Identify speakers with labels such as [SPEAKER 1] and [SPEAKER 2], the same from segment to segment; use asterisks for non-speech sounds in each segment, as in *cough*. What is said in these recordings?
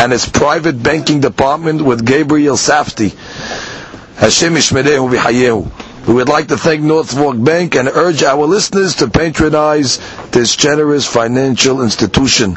[SPEAKER 1] and its private banking department with Gabriel Safti. Hashem Ishmerehu V'Hayehu. We would like to thank North Bank and urge our listeners to patronize this generous financial institution.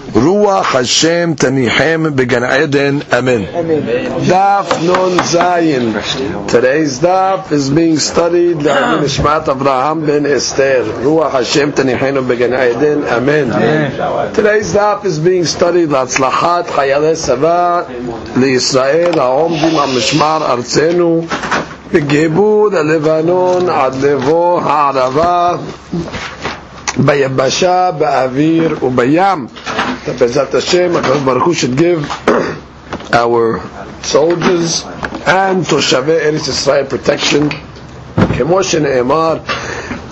[SPEAKER 1] Ruach Hashem Tanihem Began Eden. Amen. Daf Nun Zayin. Today's daf is being studied by Nishmat Abraham ben Esther. Ruach Hashem Tanihem Began Eden. Amen. Today's daf is being studied להצלחת חיילי צבא לישראל העומדים על משמר Arzenu בגיבוד הלבנון עד לבוא הערבה ביבשה, באוויר ובים. Bezat Hashem, HaKadosh Baruch Hu should give our soldiers and Toshavei Eretz Yisrael protection. כמו שנאמר,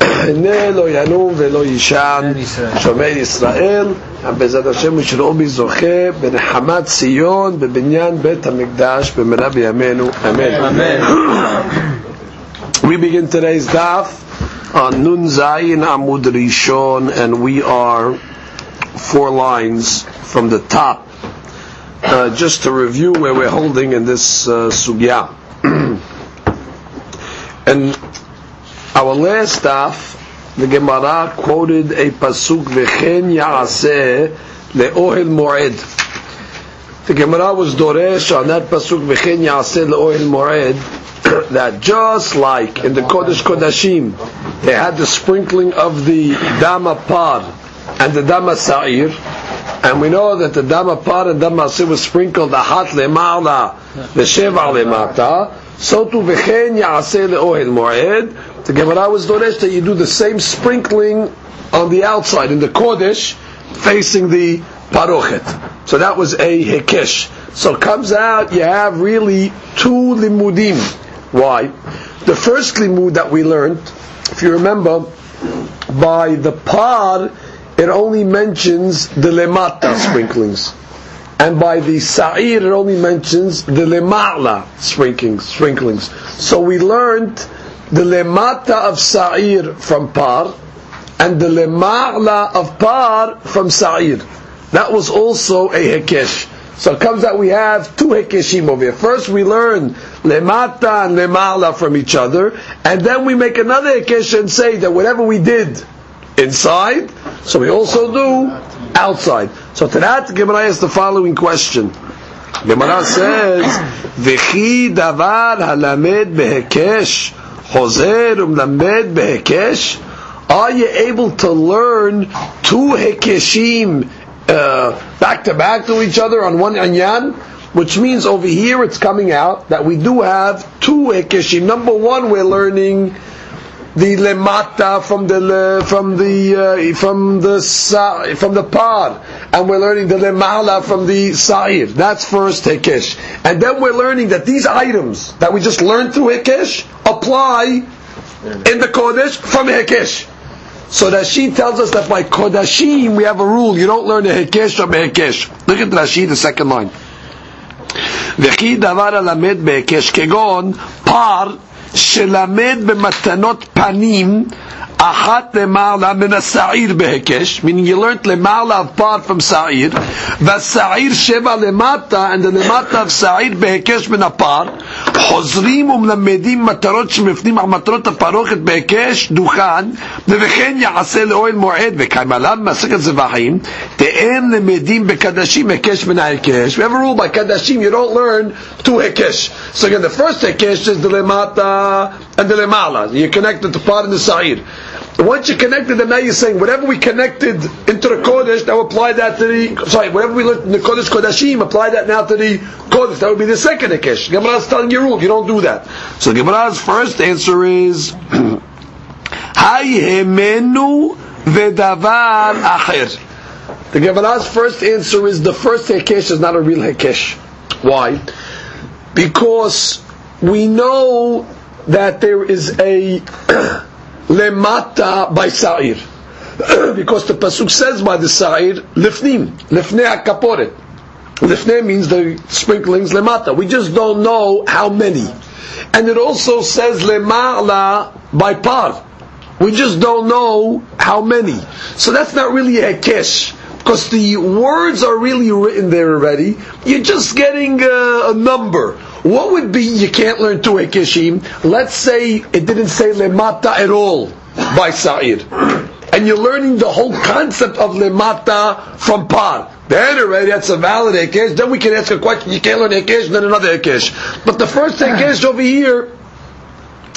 [SPEAKER 1] הנה לא ינום ולא יישן שומר ישראל, בעזרת השם הוא ישרעו בי זוכה בנחמת ציון בבניין בית המקדש במהרה בימינו, אמן. We begin today's daf on Nun Zayin Amud Rishon and we are four lines from the top, uh, just to review where we're holding in this uh, sugya. *clears throat* and our last staff, the Gemara quoted a pasuk v'chen ya'aseh le'ohel moed. The Gemara was doresh on that pasuk v'chen ya'aseh le'ohel moed *clears throat* that just like in the Kodesh Kodashim, they had the sprinkling of the Dama Par and the Dama Sa'ir, and we know that the Dama Par and Dama Sa'ir was sprinkled the Hat Lema'la, the Sheva Lema'ta, so to V'chen Ya'aseh Le'ohel Mo'ed, the Gemara was doresh that you do the same sprinkling on the outside, in the Kodesh, facing the Parochet. So that was a Hekesh. So comes out, you have really two limudim. Why? The first limud that we learned, if you remember, by the par, it only mentions the lemata sprinklings. And by the sa'ir, it only mentions the lema'la sprinklings. So we learned the lemata of sa'ir from par, and the lema'la of par from sa'ir. That was also a hekesh. So it comes out we have two hekeshim over here. First we learn lemata and lema'la from each other, and then we make another hekesh and say that whatever we did inside, so we also do outside. So to that, Gemara asks the following question. Gemara says, "V'chi davar halamed behekesh, hozer umlamed behekesh." Are you able to learn two hekeshim uh, back to back to each other on one anyan? Which means over here it's coming out that we do have two hekeshim. Number one, we're learning the lemata from the from the uh, from the from the par, and we're learning the lemala from the sa'ir. That's first hekesh, and then we're learning that these items that we just learned through hekesh apply in the kodesh from hekesh. So Rashi tells us that by kodashim we have a rule: you don't learn a hekesh from a hekesh. Look at Rashi, the second line. וכי דבר הלמד בהיקש כגון פר שלמד במתנות פנים אחת למעלה מן השעיר בהיקש, meaning you learned למעלה apart from שעיר, והשעיר שבע למטה, and the למטה of שעיר בהיקש מן הפר, חוזרים ומלמדים מטרות שמפנים על מטרות הפרוכת בהיקש דוכן, וכן יעשה לאוהל מועד, וקיים עליו מסכת זבחים, תאם למדים בקדשים היקש מן ההיקש. We have a rule by קדשים, you don't learn to היקש. So again, the first היקש is the למטה and the למעלה. You connect it to part and the שעיר. Once you connected them, now you're saying whatever we connected into the Kodesh, now apply that to the, sorry, whatever we learned in the Kodesh Kodashim, apply that now to the Kodesh. That would be the second Hekesh. Gemara is telling you rule, you don't do that. So Gemara's first answer is, *clears throat* Hayhemenu vedavar acher. The Gemara's first answer is the first Hekesh is not a real Hekesh. Why? Because we know that there is a *clears throat* lemata by Sa'ir. because the Pasuk says by the Sa'ir, lifnim, lifnei akaporet. Lifnei means the sprinklings lemata. We just don't know how many. And it also says lema'la by par. We just don't know how many. So that's not really a hekesh. Because the words are really written there already. You're just getting a, a number. What would be, you can't learn two Hekeshim. Let's say it didn't say Lemata at all by Sa'ir. And you're learning the whole concept of Lemata from Par. Then already that's a valid Hekesh. Then we can ask a question. You can't learn Hekesh, then another Hekesh. But the first Hekesh over here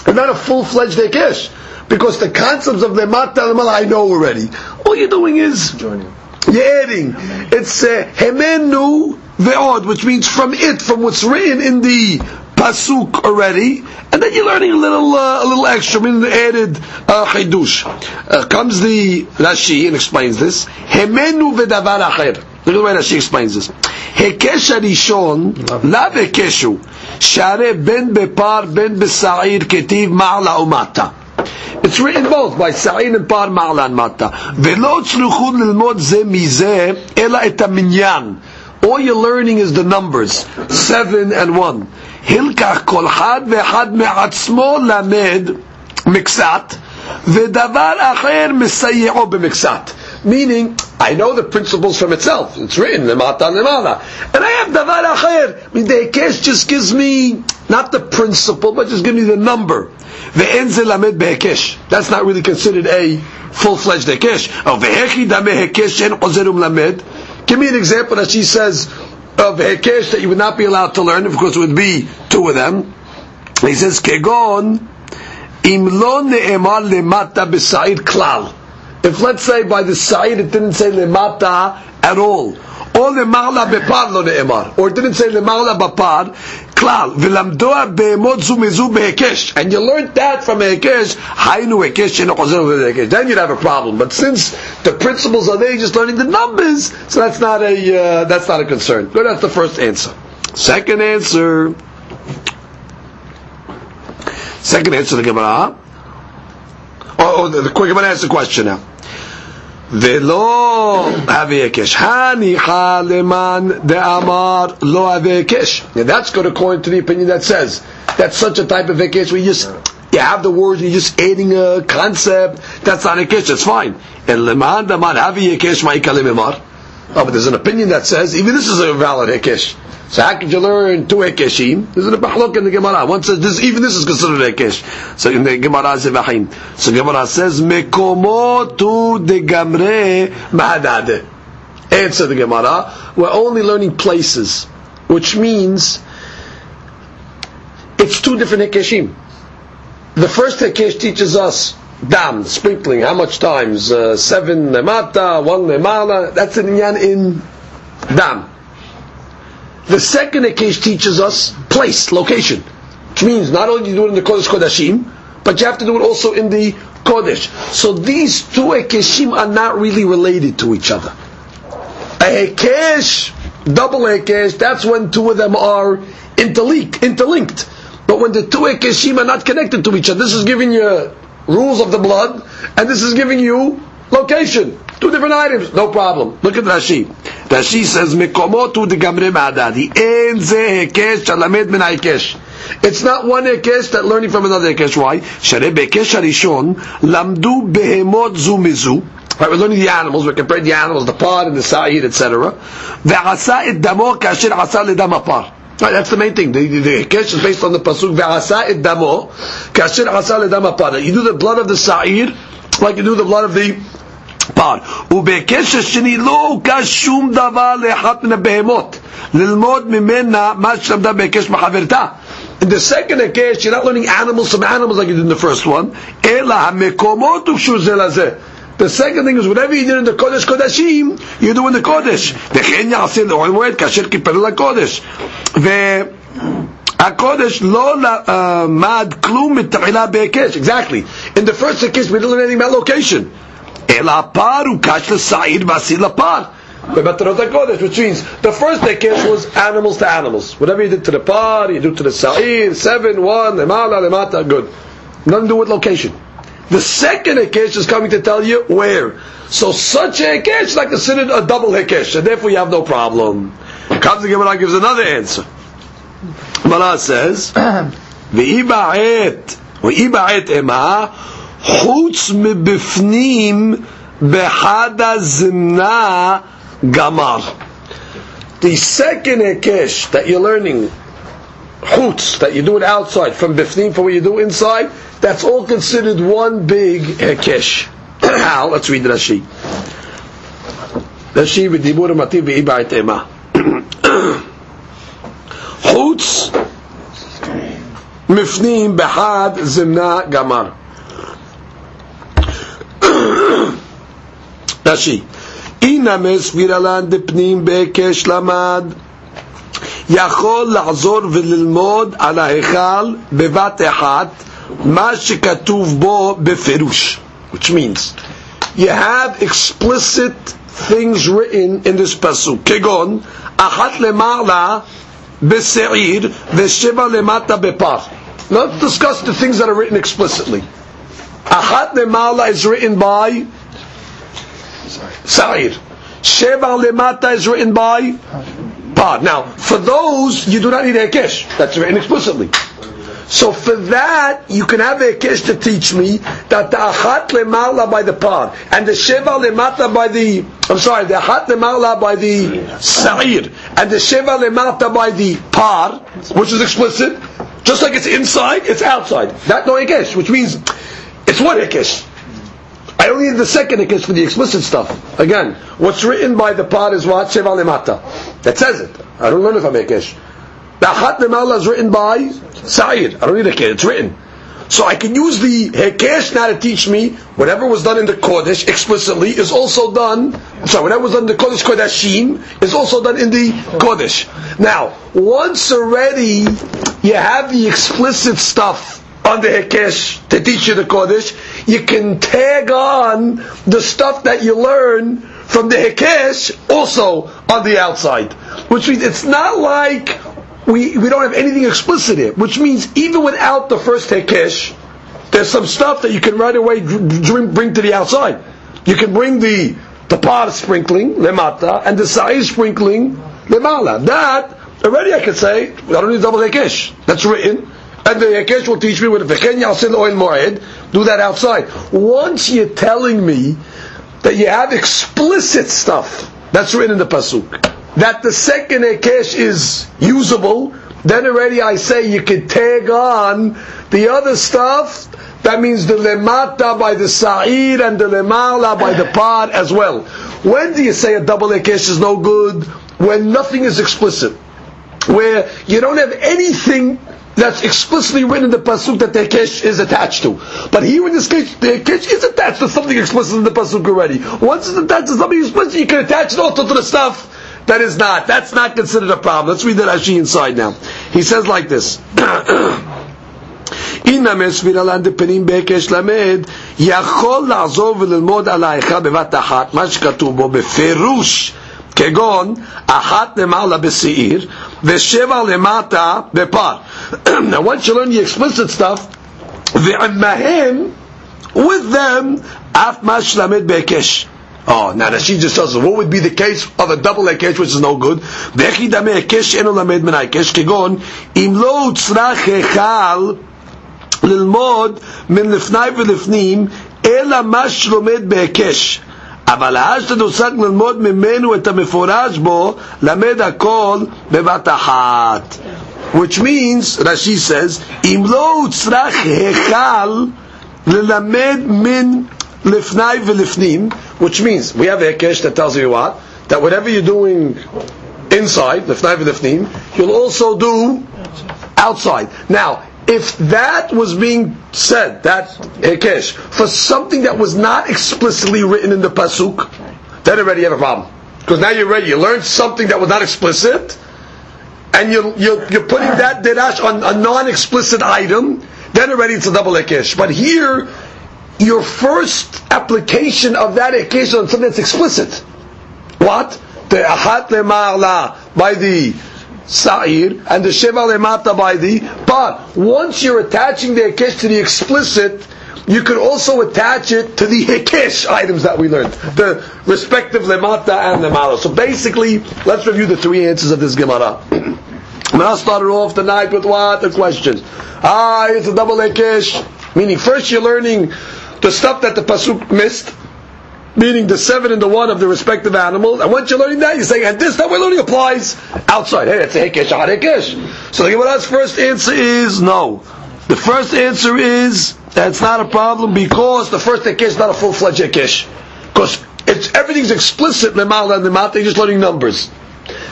[SPEAKER 1] is not a full-fledged Hekesh. Because the concepts of Lemata and I know already. All you're doing is
[SPEAKER 2] Joining.
[SPEAKER 1] you're adding. It's uh, Hemenu ve'od, which means from it, from what's written in the pasuk already, and then you're learning a little, uh, a little extra, meaning the added uh, chidush. Uh, comes the Rashi and explains this. Hemenu ve'davar acher. Look at the way Rashi explains this. היקש הראשון, לאו היקש הוא, שהרי בין בפר בין בשעיר כתיב מעלה ומטה. It's written both by Sa'in and Par Ma'lan Mata. ולא צריכו ללמוד זה מזה, אלא את המניין. all you're learning is the numbers, seven and one. Hilkach kol had ve'had me'atzmo lamed miksat ve'davar acher mesayi'o b'miksat. Meaning, I know the principles from itself. It's written, lemata lemala. And I have davar acher. I mean, the Hekesh just gives me, not the principle, but just give me the number. Ve'en ze lamed be'hekesh. That's not really considered a full-fledged Hekesh. Oh, ve'hechi dameh hekesh en ozerum lamed. Give me an example that she says of Hekesh that you would not be allowed to learn, of course it would be two of them. He says, Kegon, imlo ne'emar lemata b'sa'id klal. If let's say by the side it didn't say lemata at all, or lemala bepar lo ne'emar, or it didn't say lemala bepar, klal, zu mezu. And you learned that from hekesh, hainu hekesh, sheno chozer hekesh. Then you'd have a problem. But since the principles are there, just learning the numbers, so that's not a, uh, that's not a concern. Good, that's the first answer. Second answer, second answer to the Gemara, Oh, oh the, the quick, I'm going to ask the question now. ולא הווה היקש. הניחא למען דאמר לא הווה היקש. And that's good according to the opinion that says that's such a type of hikesh where you just you have the words you're just adding a concept. That's not hikesh. That's fine. And למען דאמר הווה hikesh ma'ika lemimar. Oh, but there's an opinion that says even this is a valid hikesh. So how could you learn two hekeshim? There's a machlok in the Gemara. One says this, even this is considered a hekesh. So in the Gemara Zevachim. So Gemara says mekomo tu de gamre mahadade. Answer the Gemara. We're only learning places, which means it's two different hekeshim. The first hekesh teaches us dam, sprinkling, how much times? Uh, seven lemata, one lemala. That's an inyan in dam. The second Hekesh teaches us place, location. Which means not only do you do it in the Kodesh Kodashim, but you have to do it also in the Kodesh. So these two Hekeshim are not really related to each other. A Hekesh, double Hekesh, that's when two of them are interlinked. interlinked. But when the two Hekeshim are not connected to each other, this is giving you rules of the blood, and this is giving you location. Two different items, no problem. Look at Rashi. Rashi says, "Mekomotu de gamre ma'adadi en ze hekesh shalamed min hekesh." It's not one hekesh that learning from another hekesh. Why? Sharei bekesh harishon lamdu behemot zu mizu. Right, we're learning the animals. We're comparing the animals, the par and the sa'id, etc. Ve'asa et damo kasher asa ledam apar. Right, that's the main thing. The, the, the hekesh is based on the pasuk ve'asa et damo kasher asa ledam apar. You do the blood of the sa'id like you do the blood of the פער. ובהיקש השני לא הוקש שום דבר לאחת מן הבהמות, ללמוד ממנה מה שלמדה בהיקש מחברתה. In the second Hekesh, you're not learning animals from animals like you did in the first one. Ela hamekomot ukshur ze lazeh. The second thing is whatever you did in the Kodesh Kodashim, you do in the Kodesh. וכן יעשה לאוהל מועד כאשר כיפר לקודש. והקודש לא למד כלום מתחילה בהיקש. Exactly. In the first Hekesh, we didn't learn anything about location. Elaparu kashla sa'id masilapar. Which means the first hekesh was animals to animals. Whatever you did to the par, you do to the sa'ir, seven, one, lemala, lemata, good. Nothing to do with location. The second hekesh is coming to tell you where. So such a hekesh is not considered a double hekesh, and therefore you have no problem. Comes the Gemara gives another answer. Gemara says, *clears throat* "Ve'iba'et, ve'iba'et ema." חוץ מבפנים בחד הזמנה gamar. The second hekesh that you're learning, chutz, that you do it outside, from bifnim for what you do inside, that's all considered one big hekesh. *coughs* How? Let's read Rashi. Rashi v'dibur mativ v'iba etema. Chutz, mifnim behad zimna gamar. Rashi. אינמה סבירה לן דפנים בהיקש למד יכול לעזור וללמוד על ההיכל בבת אחת מה שכתוב בו בפירוש which means you have explicit things written in this pasuk כגון אחת למעלה בשעיר ושבע למטה בפר not discuss the things that are written explicitly אחת למעלה is written by Sa'ir. Sheva Lemata is written by Par. Now, for those, you do not need a Hekesh. That's written explicitly. So for that, you can have a Hekesh to teach me that the Achat Lemala by the Par, and the Sheva Lemata by the, I'm sorry, the Achat Lemala by the Sa'ir, and the Sheva Lemata by the Par, which is explicit, just like it's inside, it's outside. That no Hekesh, which means it's one Hekesh. I only need the second hikkish for the explicit stuff. Again, what's written by the part is what? Sheva lemata. That says it. I don't learn if I'm hikkish. The achat lemala is written by Sa'id. I don't need a kid. It's written. So I can use the Hekesh now to teach me whatever was done in the Kodesh explicitly is also done, sorry, whatever was done in the Kodesh Kodeshim is also done in the Kodesh. Now, once already you have the explicit stuff on the Hekesh to teach you the Kodesh, you can tag on the stuff that you learn from the Hekesh also on the outside. Which means it's not like we, we don't have anything explicit here. Which means even without the first Hekesh, there's some stuff that you can right away bring to the outside. You can bring the the par sprinkling, lemata, and the sa'i sprinkling, lemala. That, already I can say, I don't need double Hekesh. That's written. And the Hekesh will teach me with V'chen Yasil Oil Moed, do that outside. Once you're telling me that you have explicit stuff that's written in the Pasuk, that the second Hekesh is usable, then already I say you can tag on the other stuff. That means the lemata by the sa'ir and the lemala by the par as well. When do you say a double Hekesh is no good? When nothing is explicit. Where you don't have anything that's explicitly written in the pasuk that the hekesh is attached to. But here in this case, the hekesh is attached to something explicit in the pasuk already. Once it's attached to something explicit, you can attach it also to the stuff that is not. That's not considered a problem. Let's read the Rashi inside now. He says like this. אם סבירה לן דפנים בהיקש למד, יכול לעזור וללמוד על ההיכל בבת אחת, מה שכתוב בו בפירוש כגון אחת למעלה בשעיר ושבע למטה בפר. Now once you learn the explicit stuff, ועמהם, with them, אף מה שלמד בהיקש. Oh, now Rashi just tells us what would be the case of a double היקש which is no good. וכי דמי היקש אינו למד מן ההיקש, כגון אם לא הוצרך היכל ללמוד מן לפני ולפנים, אלא מה שלומד בהיקש. אבל האשתד הושג ללמוד ממנו את המפורש בו, למד הכל בבת אחת. Which means, Rashi says, אם לא הוצרך היכל ללמד מן לפני ולפנים, which means, we have a hekesh that tells you what? That whatever you're doing inside, לפני ולפנים, you'll also do outside. Now, if that was being said, that hekesh, for something that was not explicitly written in the pasuk, then already you have a problem. Because now you're ready. You learned something that was not explicit, and you're, you're, you're putting that derash on a non-explicit item, then already it's a double hekesh. But here, your first application of that hekesh on something that's explicit. What? The ahat lema'ala by the sa'ir and the sheva lemata by the but once you're attaching the hekesh to the explicit you could also attach it to the hekesh items that we learned the respective lemata and lemala. So basically let's review the three answers of this gemara. *clears throat* Now started off the night with what? The questions. Ah it's a double hekesh meaning first you're learning the stuff that the pasuk missed meaning the seven and the one of the respective animals. And once you're learning that, you're saying, and this that we're learning applies outside. Hey, it's a hekesh, a hekesh. So the Gemara's first answer is no. The first answer is that's not a problem because the first hekesh is not a full-fledged hekesh. Because it's everything's explicit lemal and lemat. They're just learning numbers.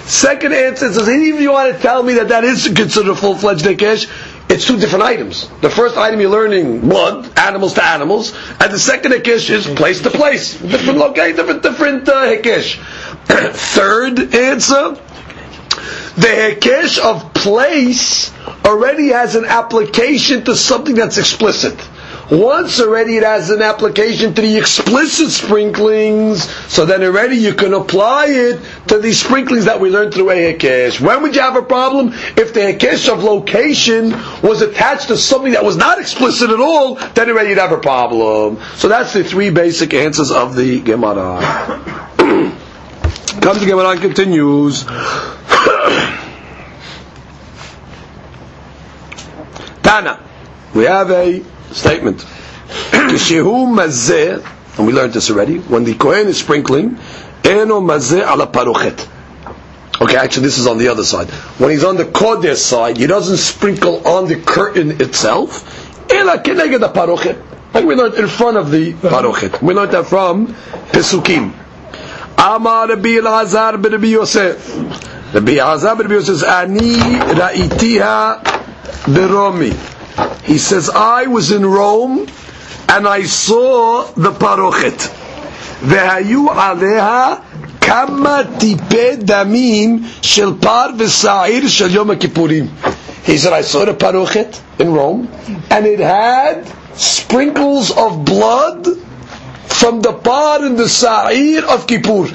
[SPEAKER 1] Second answer says, even if you want to tell me that that is considered a full-fledged hekesh, it's two different items. The first item you're learning blood, animals to animals, and the second hikesh is place to place, different location, different different uh, hikesh. *coughs* Third answer, the hikesh of place already has an application to something that's explicit. Once already it has an application to the explicit sprinklings, so then already you can apply it to the sprinklings that we learned through Hekesh. When would you have a problem? If the Hekesh of location was attached to something that was not explicit at all, then already you'd have a problem. So that's the three basic answers of the Gemara. *coughs* Comes the Gemara and continues. *coughs* Tana. We have a statement. Kishehu mazeh, and we learned this already, when the Kohen is sprinkling, eno mazeh ala parochet. Okay, actually this is on the other side. When he's on the Kodesh side, he doesn't sprinkle on the curtain itself, ela keneged parochet. Like we learned in front of the parochet. We learned that from Pesukim. Amar Rabbi Elazar ben Rabbi Yosef. Rabbi Elazar ben Rabbi Yosef says, Ani ra'itiha beromi. He says, I was in Rome and I saw the parochet. והיו עליה כמה טיפי דמים של פר ושעיר של יום הכיפורים. He said, I saw the parochet in Rome and it had sprinkles of blood from the par and the sa'ir of Kippur.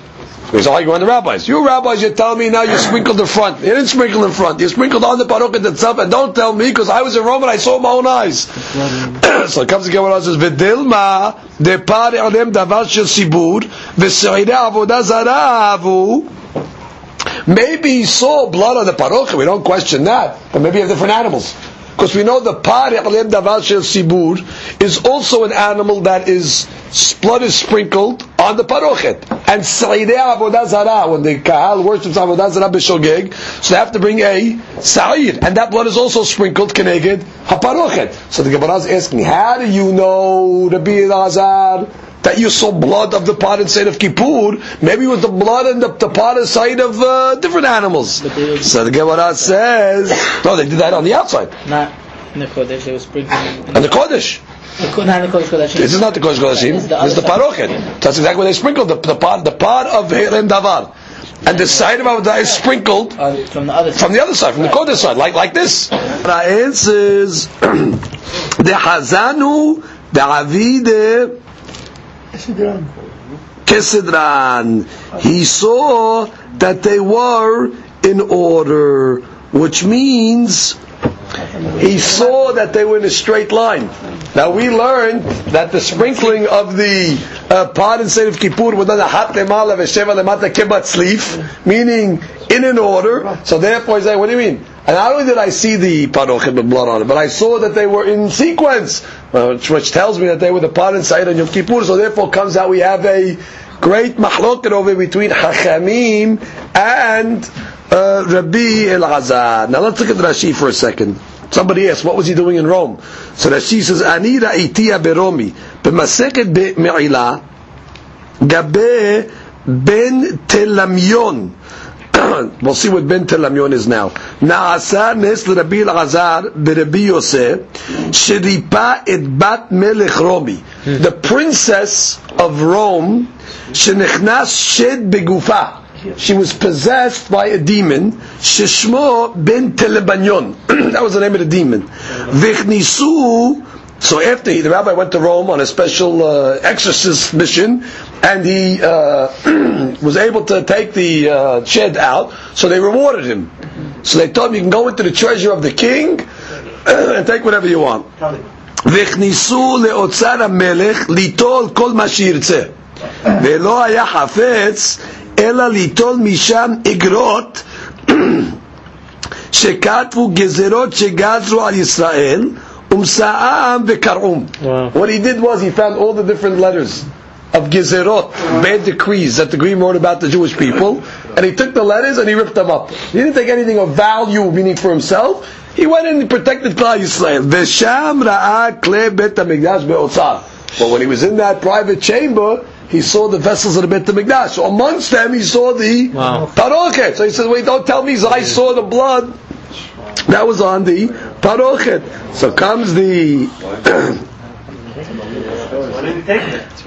[SPEAKER 1] He's arguing the rabbis. You rabbis, you're telling me now you sprinkled the front. You didn't sprinkle the front. You sprinkled on the parochet itself, and don't tell me because I was in Rome and I saw my own eyes. so it comes together and says, "V'dilma de pari alem davar shel sibur avodah zara avu." Maybe he saw blood on the parochet. We don't question that, but maybe you have different animals. Because we know the pari alem davar shel sibur is also an animal that is blood is sprinkled on the parochet. And sa'idei avodah zara, when the kahal worships avodah zara b'shogeg, so they have to bring a sa'ir, and that blood is also sprinkled keneged haparochet. So the Gemara is asking, how do you know Rabbi Elazar that you saw blood of the pot inside of Kippur? Maybe it was the blood and the, the pot inside of uh, different animals. So the Gemara says, no, they did that on the outside.
[SPEAKER 2] Not in the Kodesh, they were sprinkling.
[SPEAKER 1] The Kodesh.
[SPEAKER 2] Not in the Kodesh
[SPEAKER 1] This is not the Kodesh Kodashim.
[SPEAKER 2] This is
[SPEAKER 1] This the parochet. That's exactly what they sprinkled. The, the part, the part of Herem Davar. And the side of Avodah is sprinkled
[SPEAKER 2] Uh, from the other side.
[SPEAKER 1] from the other side, from the Kodesh side, like, like this. The answers, the Hazanu, the Avide, Kesidran. He saw that they were in order, which means he saw that they were in a straight line. Now we learned that the sprinkling of the uh, pot instead of Kippur was done a hat lemala v'sheva lemata kibat leaf, meaning in an order. So therefore, he's saying, what do you mean? And not only did I see the parochet with blood on it, but I saw that they were in sequence, which, which tells me that they were the pot inside on Yom Kippur. So therefore, comes out we have a great mahloket over between Hachamim and uh, Rabbi Elazar. Now let's look at Rashi for a second. Somebody asked, what was he doing in Rome? So Rashi says, Ani ra'itiya beromi, b'maseket be'me'ila, gabe ben telamion, *coughs* we'll see what Bint Lamyon is now. Naasa nes Rabbi Azar b'Rabbi Yosef sheripa et bat melech Romi. The princess of Rome shenichnas shed begufa. She was possessed by a demon. Sheshmo ben Telebanyon. *coughs* that was the name of the demon. Vichnisu so after he, the rabbi went to Rome on a special uh, exorcist mission, and he uh, *clears throat* was able to take the uh, shed out, so they rewarded him. So they told him you can go into the treasure of the king *clears throat* and take whatever you want. והכניסו לאוצר המלך ליטול כל מה שירצה. ולא היה חפץ אלא ליטול משם אגרות שכתבו גזרות שגזרו על ישראל Umsa'am.
[SPEAKER 3] Wow.
[SPEAKER 1] What he did was he found all the different letters of gezerot, bad decrees that the Greek wrote about the Jewish people, and he took the letters and he ripped them up. He didn't take anything of value, meaning for himself. He went in and protected Klal Yisrael. V'sham ra'a kle bet hamikdash be'otzar. But when he was in that private chamber, he saw the vessels of the Bet HaMikdash. So amongst them, he saw the
[SPEAKER 3] Wow.
[SPEAKER 1] parochet. So he says, wait, don't tell me I saw the blood that was on the parochet. So comes the *coughs*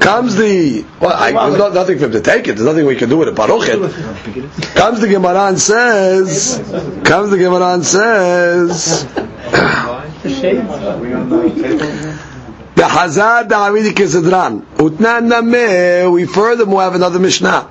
[SPEAKER 1] comes the well, I, not, nothing for him to take it. There's nothing we can do with a parochet. Comes the Gemara and says, comes the Gemara and says, *coughs* the Hazad Da'amidi Kesedran. Utnan Nameh. We furthermore have another Mishnah.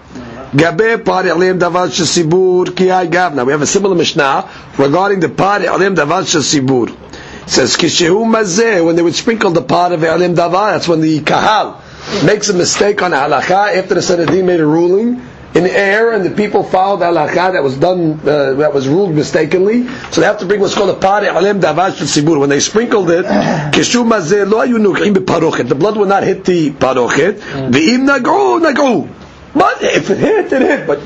[SPEAKER 1] Gabe pari alim davar shesibur ki gavna. We have a similar Mishnah regarding the pari alim davar shesibur. It says kishehu mazeh when they would sprinkle the part of alim davar. That's when the kahal makes a mistake on halacha after the Sanhedrin made a ruling in error, and the people followed halacha that was done uh, that was ruled mistakenly. So they have to bring what's called a pari alim davash shesibur When they sprinkled it, *coughs* kishu mazeh lo ayunukim The blood would not hit the parochet. Mm. Ve'im nagu nagu. But if it hit, it hit. But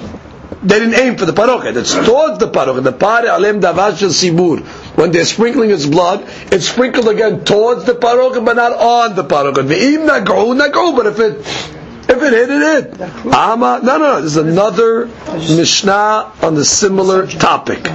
[SPEAKER 1] they didn't aim for the parochet. It's towards the parochet. The pari alem davash sibur. When they're sprinkling its blood, it's sprinkled again towards the parochet, but not on the parochet. Ve'im nagru nagru. But if it if it hit, it hit. Ama, no, no, no. There's another Mishnah on the similar topic.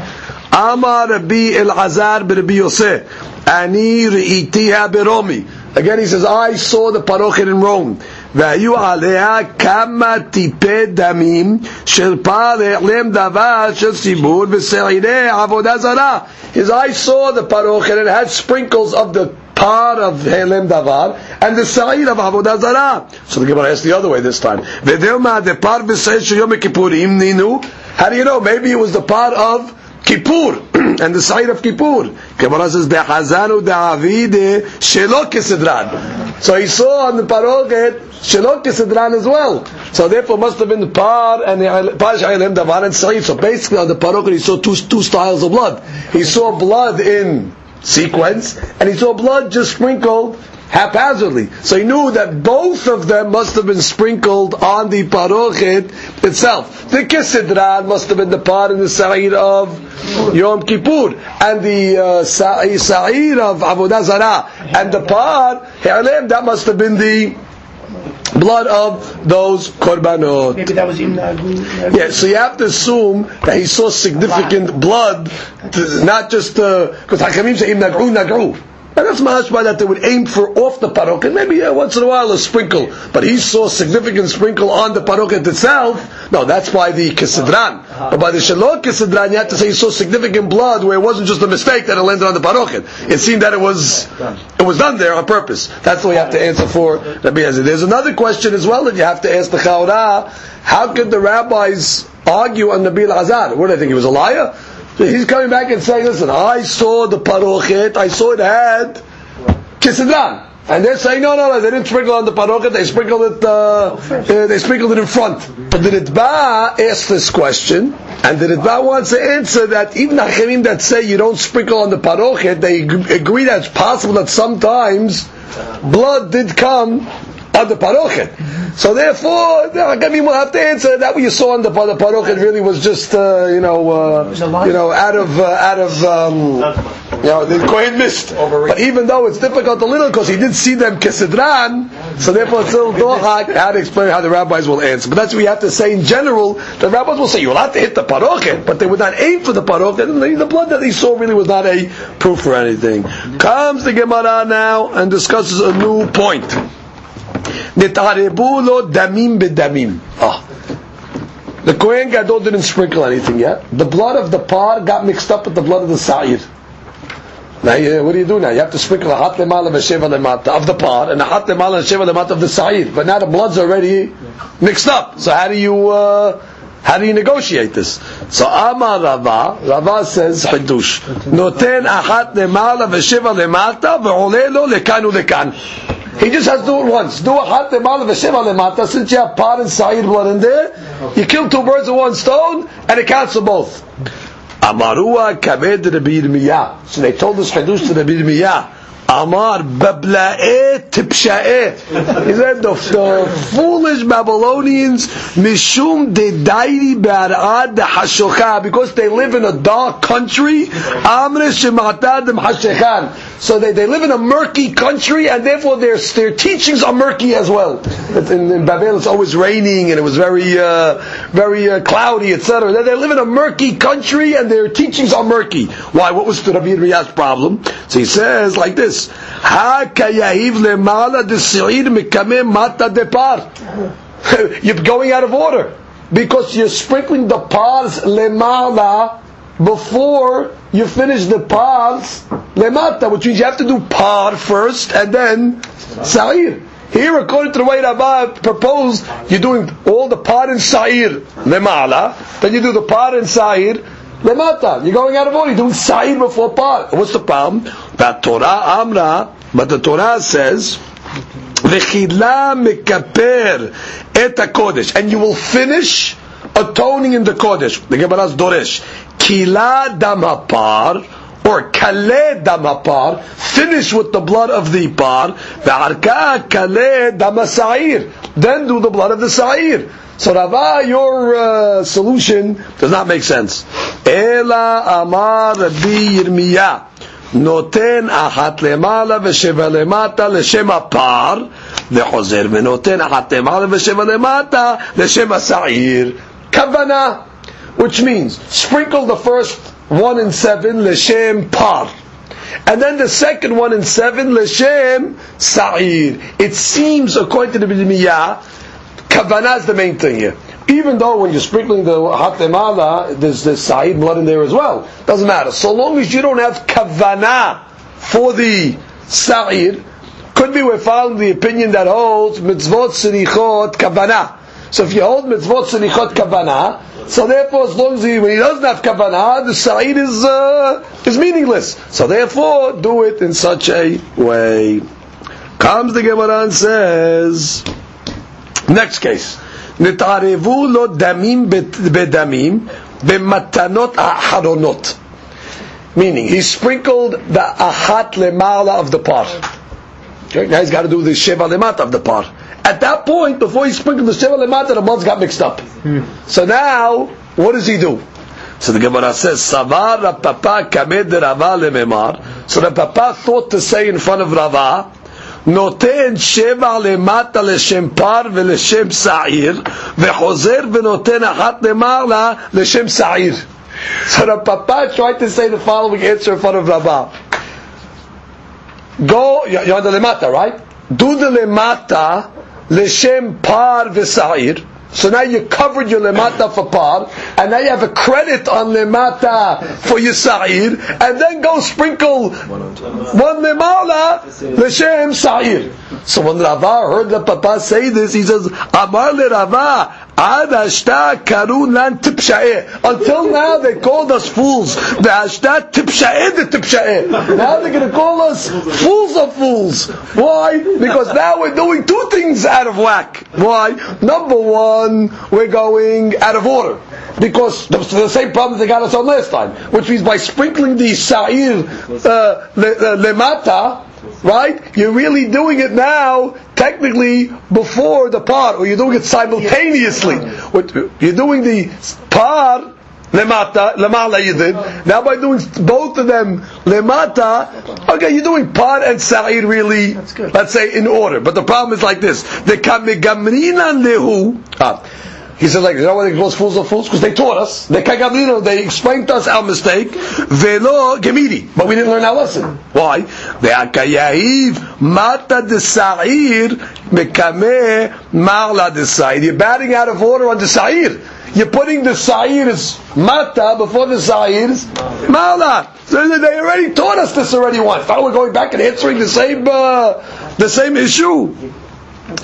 [SPEAKER 1] Ama Rabbi Elazar Rabbi Yosef. Ani re'itiha beromi. Again, he says, I saw the parochet in Rome. והיו עליה כמה טיפי דמים של פר העלם דבר של ציבור ושעירי עבודה זרה. His eyes saw the parochet and it had sprinkles of the part of Helem Davar and the Sa'ir of Avodah Zarah. So the Gemara asked the other way this time. V'delma the part b'Sa'ir shel Yom Kippurim ninu. How do you know? Maybe it was the part of Kippur *clears throat* and the Sa'ir of Kippur. Gemara says Dehazanu De'avide Shelo Kesedran. So he saw on the Parochet Shelo Kesedran as well. So therefore must have been the par and the par Helem Davar and Sa'ir. So basically on the Parochet he saw two, two styles of blood. He saw blood in sequence, and he saw blood just sprinkled haphazardly. So he knew that both of them must have been sprinkled on the parochet itself. The kisidran must have been the part in the sa'ir of Yom Kippur, and the uh, sa'ir of Avodah Zarah, and the part, that must have been the blood of those korbanot.
[SPEAKER 4] Maybe that was Imna Agu.
[SPEAKER 1] Uh, uh, yeah, so you have to assume that he saw significant blood, to, not just uh, because Hakamim say im nagru nagru. And that's mashma that they would aim for off the parok, and maybe uh, once in a while a sprinkle. But he saw significant sprinkle on the paroket itself. No, that's by the kisidran. But by the shalot kisidran, you have to say he saw significant blood where it wasn't just a mistake that it landed on the paroket. It seemed that it was it was done there on purpose. That's what you have to answer for Rabbi Yezer. There's another question as well that you have to ask the Chaura. How could the rabbis argue on Rabbi Elazar? What do they think? He was a liar? So he's coming back and saying, listen, I saw the parochet, I saw it had kisidran. And they're saying, no, no, no, they didn't sprinkle on the parochet, they sprinkled it, uh, uh, they sprinkled it in front. But the Ritba asked this question, and the Ritba wants to answer that even Hachemim that say you don't sprinkle on the parochet, they agree that it's possible that sometimes blood did come on the parochet. So therefore, the Hachamim will have to answer that what you saw on the, the parochet really was just, uh, you know, uh, you know, out of, uh, out of, um, you know, the Kohen missed. But even though it's difficult a little because he did see them kesidran, So therefore, it's still dohak. How to explain how the rabbis will answer? But that's what we have to say in general. The rabbis will say you're allowed to hit the parochet, but they would not aim for the parochet. The blood that he saw really was not a proof for anything. Comes the Gemara now and discusses a new point. נתערבו לו דמים בדמים. Ah. The Kohen Gadol didn't sprinkle anything yet. The blood of the par got mixed up with the blood of the sa'ir. Now, you- what do you do now? You have to sprinkle a hot lemala v'sheva lemata of the par and a hot lemala v'sheva lemata of the sa'ir. But now the blood's already mixed up. So how do you uh, how do you negotiate this? So Amar Rava, Rava says Hidush, Noten achat lemala v'sheva lemata v'oleh lo lekan ulekan. He just has to do it once. Do a hot lemala v'sheva lemata. Since you have par and sa'ir blood in there, you kill two birds with one stone, and it counts for both. Amarua kabed Rabbi. So they told us Hadush to Rabbi Yirmiyah. Amar babla'e tipsha'e. He said the, the foolish Babylonians mishum de dedairi bar'ad hashocha because they live in a dark country. Amre shematadim hashechan. So they, they live in a murky country and therefore their their teachings are murky as well. In, in Babel it's always raining and it was very uh, very uh, cloudy, etc. They, they live in a murky country and their teachings are murky. Why? What was the Rabbi Yirmiyah's problem? So he says like this: Lemala de'seir mekameh mata. *laughs* You're going out of order because you're sprinkling the paths lemala before you finish the paths lemata, which means you have to do par first and then sa'ir. Here, according to the way Rabbah proposed, you're doing all the par and sa'ir lemala, then you do the par and sa'ir lemata. You're going out of order. You're doing sa'ir before par. What's the problem? That Torah amra, but the Torah says. V'chila mekaper et kodesh, and you will finish atoning in the kodesh. The Gemara's doresh kila dam hapar or kale dam hapar. Finish with the blood of the par. Ve'arka kale dam sa'ir. Then do the blood of the sa'ir. So Rava, your uh, solution does not make sense. Ela amar Rabbi Yirmiyah. נותן אחת למעלה ושבע למטה לשם הפר, וחוזר ונותן אחת למעלה ושבע למטה לשם השעיר. כוונה, which means sprinkle the first one in seven לשם par. And then the second one in seven לשם sa'ir. It seems, according to the Bidimiyah, kavana is the main thing here. Even though when you're sprinkling the hot lemala, there's the sa'id blood in there as well. Doesn't matter. So long as you don't have kavana for the sa'id, could be we're following the opinion that holds mitzvot sinichot kavana. So if you hold mitzvot sinichot kavana, so therefore as long as he, when he doesn't have kavana, the sa'id is, uh, is meaningless. So therefore, do it in such a way. Comes the Gemara and says, Next case. נתערבו לו דמים בדמים במתנות aharonot, Meaning, he sprinkled the ahat lemala of the par. Okay, now he's got to do the sheva lemat of the par. At that point, before he sprinkled the sheva lemat, the months got mixed up. Hmm. So now, what does he do? So the Gemara says, Savar Rav Papa Kamed Rava Lememar. So the papa thought to say in front of Rava, נותן שבע למטה לשם פר ולשם שעיר, וחוזר ונותן אחת למעלה לשם שעיר. So the Papa tried to say the following answer in front of Rabbah. Go, you're on the lemata, right? Do the lemata לשם par v'sa'ir. So now you covered your lemata for par, and now you have a credit on lemata for your sa'ir, and then go sprinkle one lemala l'shem sa'ir. So when Rava heard the Papa say this, he says, Amar le Rava, Until now they called us fools. Now they're going to call us fools of fools. Why? Because now we're doing two things out of whack. Why? Number one, we're going out of order. Because the, same problem they got us on last time, which means by sprinkling the sa'ir uh, uh, lemata, right? You're really doing it now, technically before the par, or you're doing it simultaneously. You're doing the par lemata, lemala you did. Now by doing both of them lemata, okay, you're doing par and sa'ir really, let's say in order. But the problem is like this: the kamegamrina lehu. Ah, He says like, you know why they call us fools of fools? Because they taught us. They kagamrina, they explained to us our mistake. Velo gemidi, but we didn't learn our lesson. Why? The akayahiv mata de sa'ir mekame marla de sa'ir. You're batting out of order on the sa'ir. You're putting the sa'ir's mata before the sa'ir's mala. So they already taught us this already once. Now we're going back and answering the same uh, the same issue.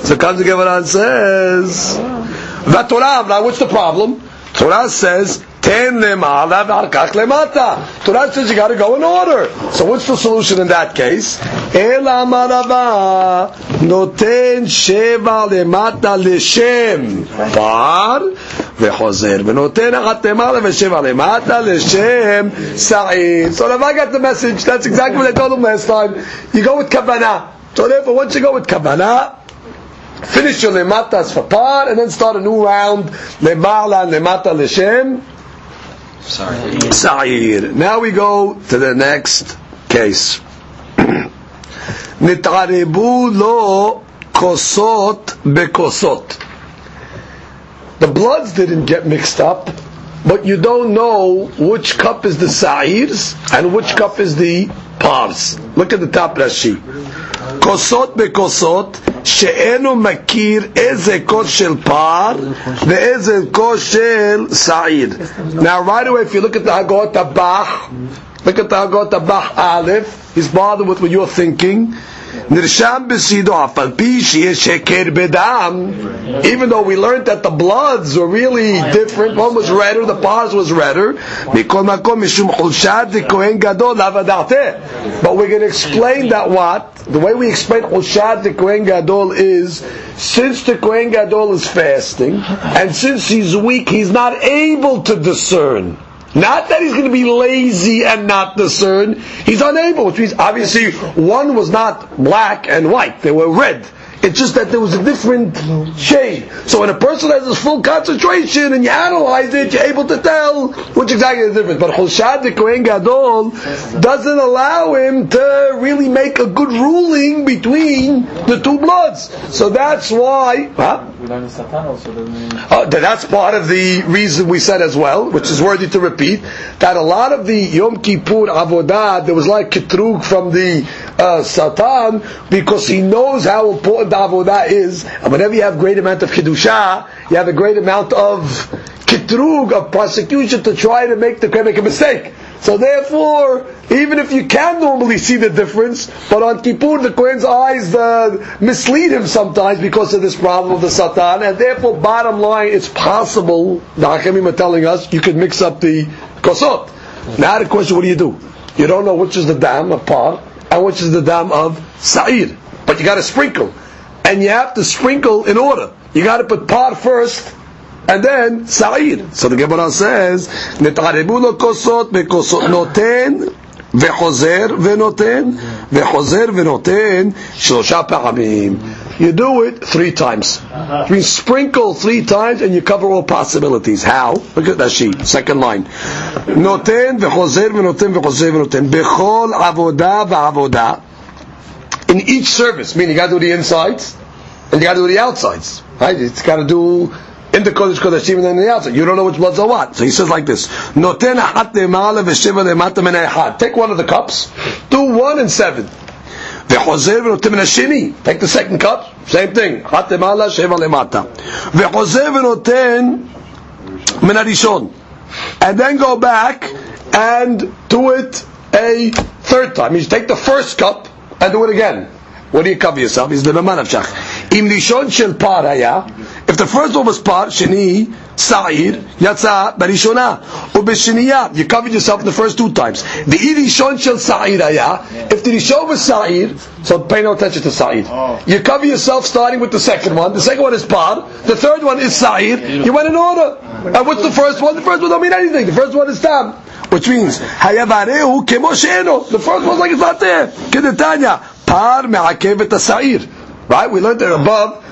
[SPEAKER 1] So comes the Gemara and says, "Vatorah." What's the problem? Torah says, "Ten lemala v'arkach lemata." Torah says you got to go in order. So what's the solution in that case? Ela marava noten sheva lemata leshem par v'chozer v'noten achat lemala v'sheva lemata leshem sa'id. So I got the message, that's exactly what I told them last time. You go with kavanah. So therefore, once you go with kavanah, finish your lematas part and then start a new round lemala lemata l'shem. Sorry. Sa'ir. Now we go to the next case. *clears throat* Nitarebu lo kosot bekosot. The bloods didn't get mixed up, but you don't know which cup is the sa'irs and which cup is the pars. Look at the top Rashi. Kosot bekosot. שאינו מכיר איזה כוס של פר ואיזה כוס של שעיר. Now right away if you look at the Hagot Abach, look at the Hagot Abach Aleph, he's bothered with what you're thinking. Even though we learned that the bloods were really different, one was redder, the paws was redder. But we're going to explain that what the way we explain Hoshad the Kohen Gadol is since the Kohen Gadol is fasting and since he's weak, he's not able to discern. Not that he's going to be lazy and not discern. He's unable, which means obviously one was not black and white; they were red. It's just that there was a different shade. So when a person has this full concentration and you analyze it, you're able to tell which exactly is the difference. But Choshad the Kohen Gadol doesn't allow him to really make a good ruling between the two bloods. So that's why. Huh? Uh, that's part of the reason we said as well, which is worthy to repeat, that a lot of the Yom Kippur Avodah, there was like Kitrug from the uh, Satan, because he knows how important the Avodah is, and whenever you have great amount of Kedusha, you have a great amount of Kitrug, of prosecution to try to make the make a mistake. So therefore, even if you can normally see the difference, but on Kippur the Kohen's eyes uh, mislead him sometimes because of this problem of the Satan, and therefore, bottom line, it's possible, the Hakemim are telling us, you could mix up the Kosot. Now the question, what do you do? You don't know which is the dam of Par, and which is the dam of Sa'ir. But you got to sprinkle. And you have to sprinkle in order. You got to put Par first, and then Sa'ir. So the Gemara says, נתערבו לו כוסות בכוסות, נותן וחוזר ונותן, וחוזר ונותן שלושה פעמים. you do it three times. Uh-huh. You mean sprinkle three times and you cover all possibilities. How? Look at that sheet, second line. Noten v'noten v'noten. Bechol. In each service, meaning you got to do the insides and you got to do the outsides. Right? It's got to do in the Kodesh Kodeshim and then the outside. You don't know which bloods are what. So he says like this, Noten Take one of the cups, do one and seven. וחוזר ונוטה מן השני, take the second cup, same thing, אחת למעלה, שבע למטה. וחוזר ונותן מן הראשון. And then go back and do it a third time. You take the first cup and do it again. What do you cover yourself? Is the ממא נפשך. אם ראשון של פר היה, if the first one was par, sheni, sa'ir, yatsa, barishona, ubishiniya, you covered yourself the first two times. The irishon shel sa'iraya, ah, if the rishon was sa'ir, so pay no attention to sa'ir. Oh. You cover yourself starting with the second one, the second one is par, the third one is sa'ir, you went in order. And what's the first one? The first one don't mean anything, the first one is tam. Which means, hayavareu kemo sheno, the first one's like it's not there. Kedetanya, par mehakevet sa'ir. Right? We learned that above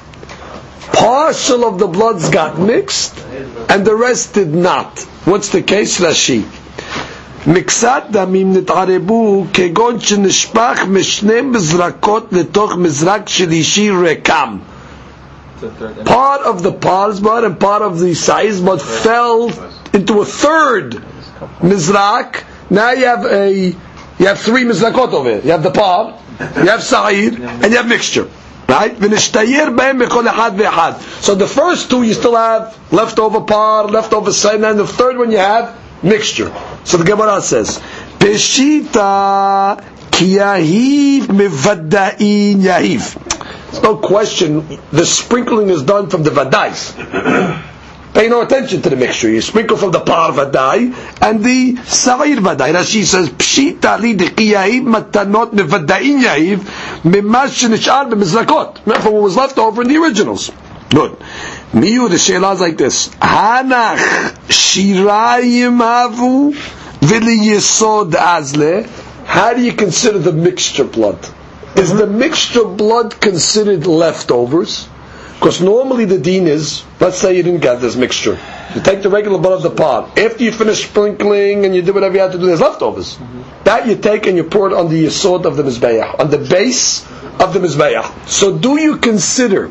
[SPEAKER 1] Partial of the bloods got mixed and the rest did not. What's the case? Rashi. מקצת דמים נתערבו כגון שנשפך משני מזרקות לתוך מזרק שלישי רקם.
[SPEAKER 4] The third
[SPEAKER 1] Part of the par's blood and part of the size blood fell into a third mizrak. Now you have a you have three mizrakot over here. You have the par, you have sa'ir, and you have mixture. Right? So the first two you still have leftover par, leftover sin, and the third one you have mixture. So the Gemara says, Peshita kiyahiv mivada'in yahiv. There's no question, the sprinkling is done from the vadais. Pay no attention to the mixture. You sprinkle from the par vadai and the sa'ir vadai. Rashi says, Pshita li deki yahiv matanot mevada'in yahiv mimash shenishar b'mizrakot. From what was left over in the originals. Good. Miyu, the sheila is like this. Hanach shirayim havu v'li yisod azle. How do you consider the mixture blood? Is the mixture blood considered leftovers? Because normally the deen is, let's say you didn't get this mixture. You take the regular blood of the par. After you finish sprinkling and you do whatever you have to do, there's leftovers. Mm-hmm. That you take and you pour it on the yesod of the mizbeach, on the base of the mizbeach. So do you consider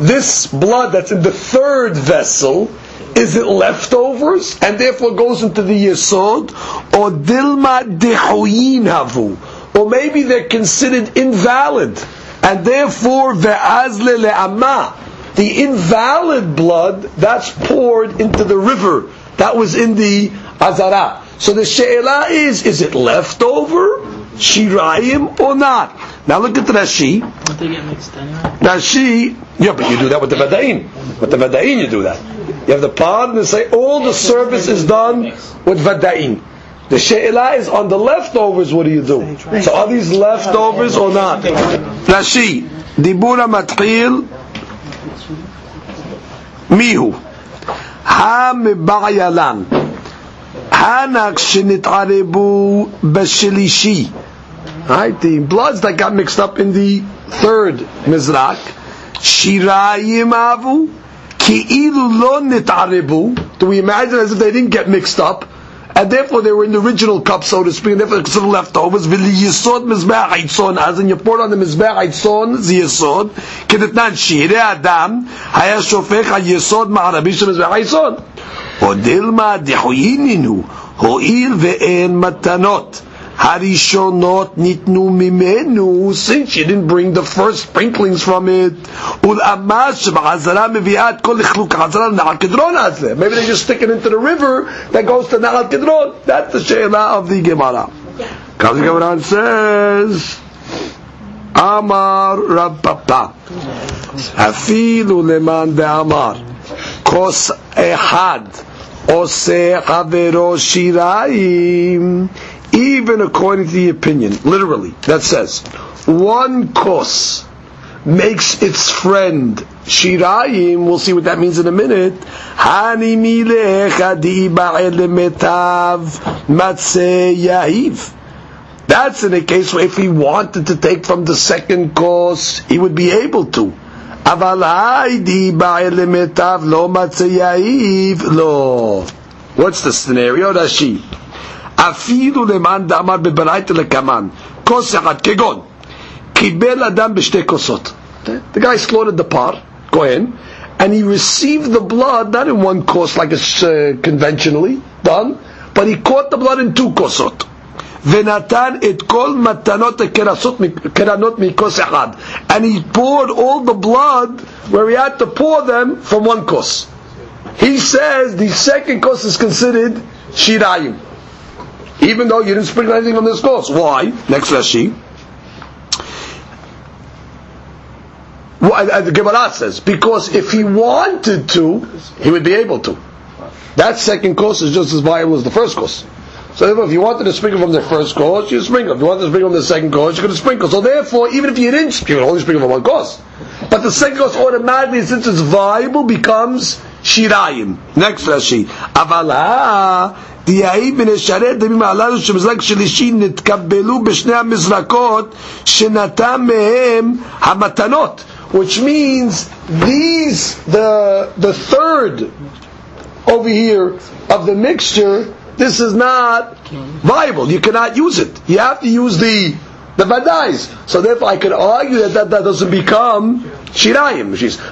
[SPEAKER 1] this blood that's in the third vessel, is it leftovers and therefore goes into the yesod, or dilma dehoyin havu, or maybe they're considered invalid and therefore ve'azle le'ama, the invalid blood that's poured into the river that was in the azara. So the she'ela is: is it leftover shirayim or not? Now look at the Rashi.
[SPEAKER 2] Don't they get mixed anyway?
[SPEAKER 1] Rashi, yeah, but you do that with the Vadain. With the Vadain you do that. You have the par and they say all the service is done with Vadain. The She'ila is on the leftovers, what do you do? So are these leftovers or not? Rashi, Dibura Matqil, Mihu, Ha Miba'yalan, Hanak Shinit'arebu Bashilishi. Right? The bloods that got mixed up in the third Mizrak, Shirayim Avu, Ki'ilu lo nit'arebu. Do we imagine as if they didn't get mixed up? And therefore they were in the original cup, so to speak, and therefore considered leftovers. V'li yisod mizbeach in you pour on the mizbeach haitzon, the yisod, kedetnan shire adam, haya shofech ha-yisod ma'arabi shel mizbeach haitzon. Odilma dehuyininu, ho'il ve'en matanot. Harishonot nitnu mimenu, since you didn't bring the first sprinklings from it. Maybe they just stick it into the river that goes to na'al kedron. That's the she'ela of the Gemara. The Gemara says, Amar Rav Papa. Afilu leman de'amar. Kos ehad. Ose havero shirayim even according to the opinion, literally, that says, one kos makes its friend shirayim, we'll see what that means in a minute. That's in a case where if he wanted to take from the second kos, he would be able to. אבל למיטב לא מצא לא. What's the scenario, Rashi? אפילו למען דאמר בברייתא לקמן, כוס אחת, כגון, קיבל אדם בשתי כוסות. The guy slaughtered the par, Kohen, and he received the blood not in one kos like it's uh, conventionally done, but he caught the blood in two כוסות. ונתן את כל מתנות הקרנות מכוס אחד. And he poured all the blood where he had to pour them from one kos. He says the second kos is considered shirayim even though you didn't sprinkle anything on this kos. Why? Next Rashi. Well, uh, the Gemara says because if he wanted to, he would be able to. That second kos is just as viable as the first kos. So if you wanted to sprinkle from the first kos, you sprinkle. If you wanted to sprinkle from the second kos, you could sprinkle. So therefore, even if you didn't sprinkle, only sprinkle from one kos. But the second kos automatically, since it's viable, becomes shirayim. Next Rashi. Avalah יהי ונשרת דמים הללו שמזרק שלישי נתקבלו בשני המזרקות שנתן מהם המתנות. Which means these, the, the third over here of the mixture, this is not viable. You cannot use it. You have to use the the vadais. So therefore, I could argue that that, that doesn't become shirayim.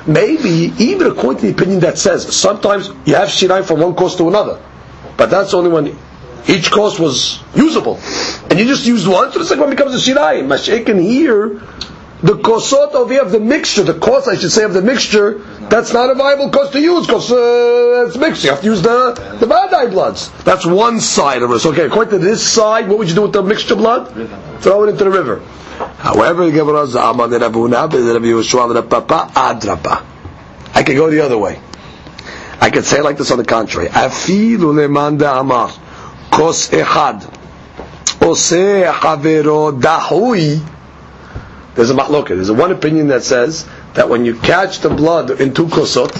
[SPEAKER 1] Maybe even according to the opinion that says sometimes you have shirayim from one kos to another but that's only when each kos was usable, and you just used one, so the second one becomes a shirayim. Mashiach here the kosot over here of the mixture, the cost I should say of the mixture, that's not a viable cost to use because uh, it's mixed. You have to use the the vadai bloods. That's one side of it. Okay, according to this side, what would you do with the mixture blood? Throw it into the river. However. I can go the other way. I could say like this on the contrary. Afilu leman amar kos echad oseh havero dahui there's a mahloket. There's a one opinion that says that when you catch the blood in two kosot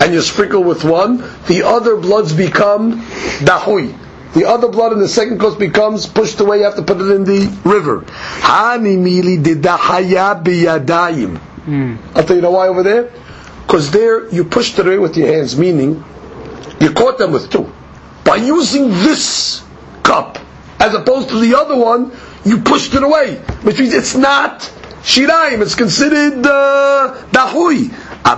[SPEAKER 1] and you sprinkle with one, the other bloods become dahui. The other blood in the second kos becomes pushed away. You have to put it in the river. Hani mili didahaya biyadayim. Hmm. I'll tell you know why over there. Because there you pushed away with your hands, meaning you caught them with two. By using this cup as opposed to the other one, you pushed it away, which means it's not shiraim. It's considered dahui. Uh,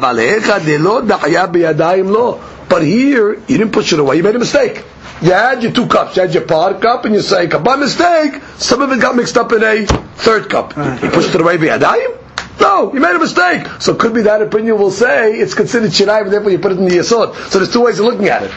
[SPEAKER 1] but here you didn't push it away. You made a mistake. You had your two cups. You had your par cup and your second cup. By mistake, some of it got mixed up in a third cup. You pushed it away. Biyadayim. No, you made a mistake. So it could be that opinion will say it's considered shirayim, therefore you put it in the yesod. So there's two ways of looking at it.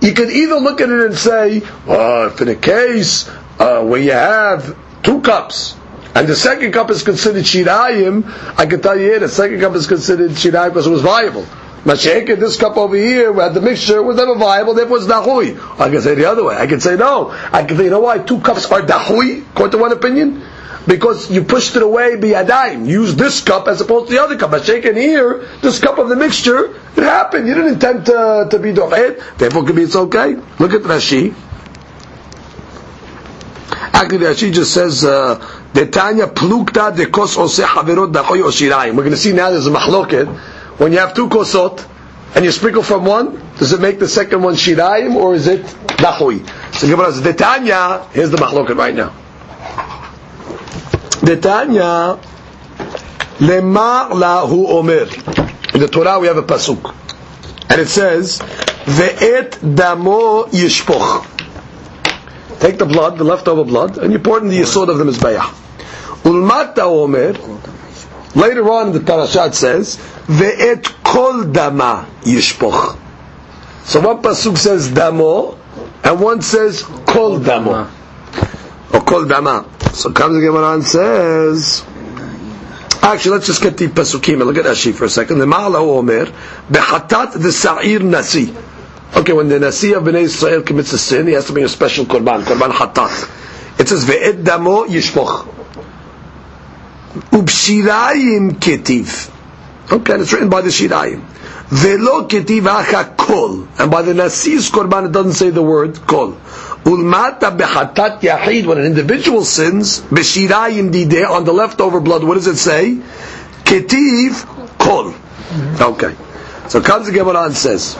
[SPEAKER 1] You could either look at it and say, well, if in a case uh, where you have two cups, and the second cup is considered shirayim, I can tell you here, the second cup is considered shirayim because it was viable. Mashayek, this cup over here, we had the mixture, was never viable, therefore it's dahui. I can say the other way. I can say no. I can say, you know why two cups are dahui, according to one opinion? Because you pushed it away biyadayim. Use this cup as opposed to the other cup. Mashayek, here, this cup of the mixture, it happened. You didn't intend to, to be dohet, therefore could be it's okay. Look at Rashi. Actually, Rashi just says, uh, Detanya plukta de kos ose haverot dachoy. We're going to see now there's a mahloket. When you have two kosot, and you sprinkle from one, does it make the second one shirayim, or is it dachoy? So Gemara says, Detanya, here's the mahloket right now. Detanya, lemar lahu omer. In the Torah we have a pasuk. And it says, Ve'et damo yishpoch. Take the blood, the leftover blood, and you pour it in the yesod of the Mizbeach. Ulmata omer, later on the Parashat says, Ve'et kol dama yishpoch. So one pasuk says damo, and one says kol damo. Or kol dama. So comes the Gemara and says, Actually, let's just get the pasukim and look at Rashi for a second. The Ma'ala Omer, Behatat the Sa'ir Nasi. Okay, when the Nasi of Bnei Israel commits a sin, he has to bring a special korban, korban hatat. It says, Ve'ed damo yishpoch. Ubshirayim ketiv. Okay, it's written by the Shirayim. Velo ketiv kol. And by the Nasi's korban, it doesn't say the word kol. Ulmata behatat yahid, when an individual sins, b'shirayim dideh, on the leftover blood, what does it say? Ketiv kol. Okay. So comes the Gemara and says,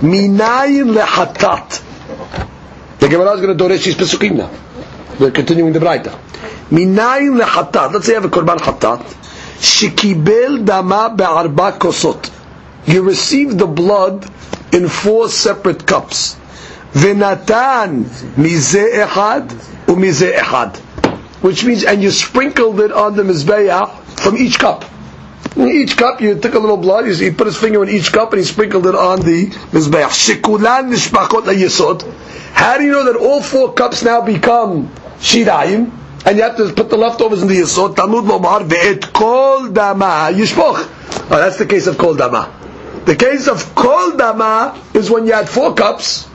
[SPEAKER 1] Minayin lehatat. The Gemara is going to doresh these pesukim now. We're continuing the Braita. Minayin lehatat. Let's say you have a korban hatat. Shekibel dama be'arba kosot. You receive the blood in four separate cups. V'natan mize echad umize echad. Which means, and you sprinkled it on the mizbeah from each cup. In each cup, you took a little blood, he put his finger in each cup and he sprinkled it on the Mizbeach. Shekulan nishpakot yesod. How do you know that all four cups now become shirayim? And you have to put the leftovers in the yesod. Talmud lomar ve'et kol dama yishpoch. Oh, that's the case of kol dama. The case of kol dama is when you had four cups,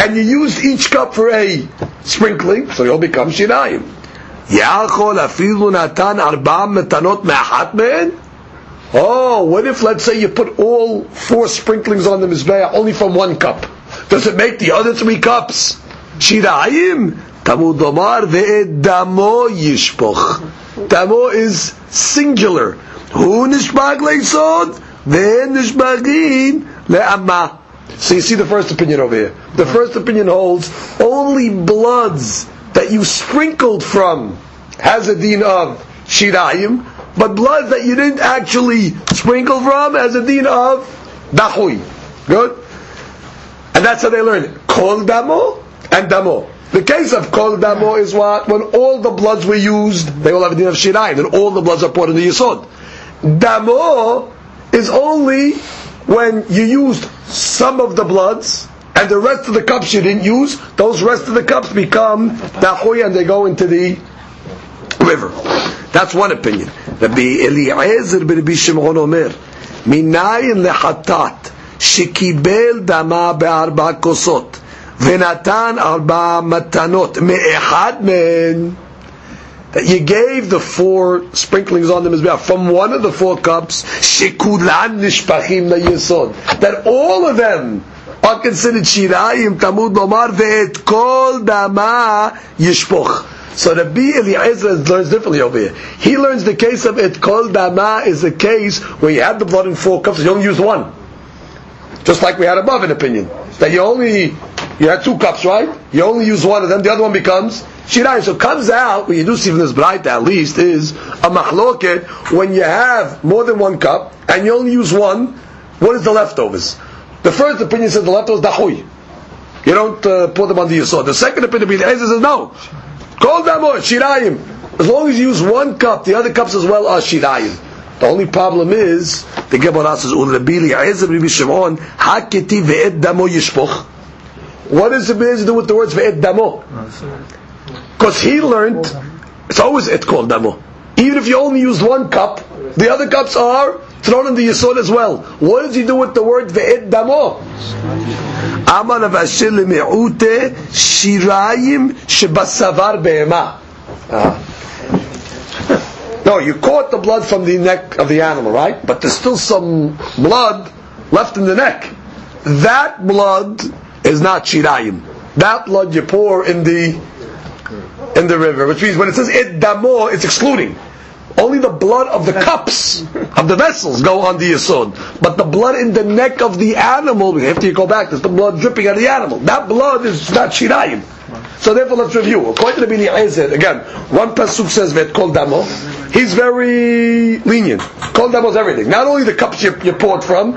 [SPEAKER 1] and you used each cup for a sprinkling, so it all becomes shirayim. יכול אפילו נתן ארבע מתנות מאחת מהן? Oh, what if, let's say, you put all four sprinklings on the Mizbeah only from one cup? Does it make the other three cups shirayim? Tamud Omar ve'ed damo yishpoch. Damo is singular. Hu nishbag leisod ve'ed nishbagin le'amma. So you see the first opinion over here. The uh-huh. first opinion holds only bloods that you sprinkled from has a deen of shirayim, but bloods that you didn't actually sprinkle from has a deen of dahui. Good? And that's how they learn it. Kol damo and damo. The case of kol damo is what? When all the bloods were used, they all have a deen of shirayim, and all the bloods are poured into yisod. Damo is only when you used some of the bloods, and the rest of the cups you didn't use, those rest of the cups become dahui and they go into the river. That's one opinion. Rabbi Eliezer ben Rabbi Shimon Omer, מניין לחטאת שקיבל דמה בארבע כוסות ונתן ארבע מתנות מאחד מהן that you gave the four sprinklings on the mizbeach from one of the four cups shekulan nishpachim yesod that all of them are considered shirayim tamud lomar ve'et kol dama yishpoch so the Rabbi Eliezer learns differently over here. He learns the case of it kol dama is a case where you had the blood in four cups, you only use one. Just like we had above an opinion. That you only, you had two cups, right? You only use one of them, the other one becomes shirayim. So comes out, what you do see from this Braita least, is a machloket, when you have more than one cup, and you only use one, what is the leftovers? The first opinion says the leftovers dahui. You don't uh, put them under your sword. The second opinion, Rabbi Eliezer says no. Call them or shirayim. As long as you use one cup, the other cups as well are shirayim. The only problem is the Gemara says Ul Rabbi Eliezer Rabbi Shimon Haketi ve'ed damo yishpoch. What does the Eliezer do with the words ve'ed damo? Because he learned it's always et kol damo. Even if you only used one cup, the other cups are thrown in the yisod as well. What does he do with the word ve'ed damo? Amar shirayim shebasavar be'ema. Ah. No, you caught the blood from the neck of the animal, right? But there's still some blood left in the neck. That blood is not shirayim. That blood you pour in the in the river, which means when it says it damo, it's excluding. Only the blood of the cups of the vessels go on the yisod, but the blood in the neck of the animal, after you go back, there's the blood dripping out of the animal. That blood is not shirayim. So therefore, let's review. According to the Eliezer, again, one pasuk says vet kol damo. He's very lenient. Kol damo is everything. Not only the cups you, you poured from,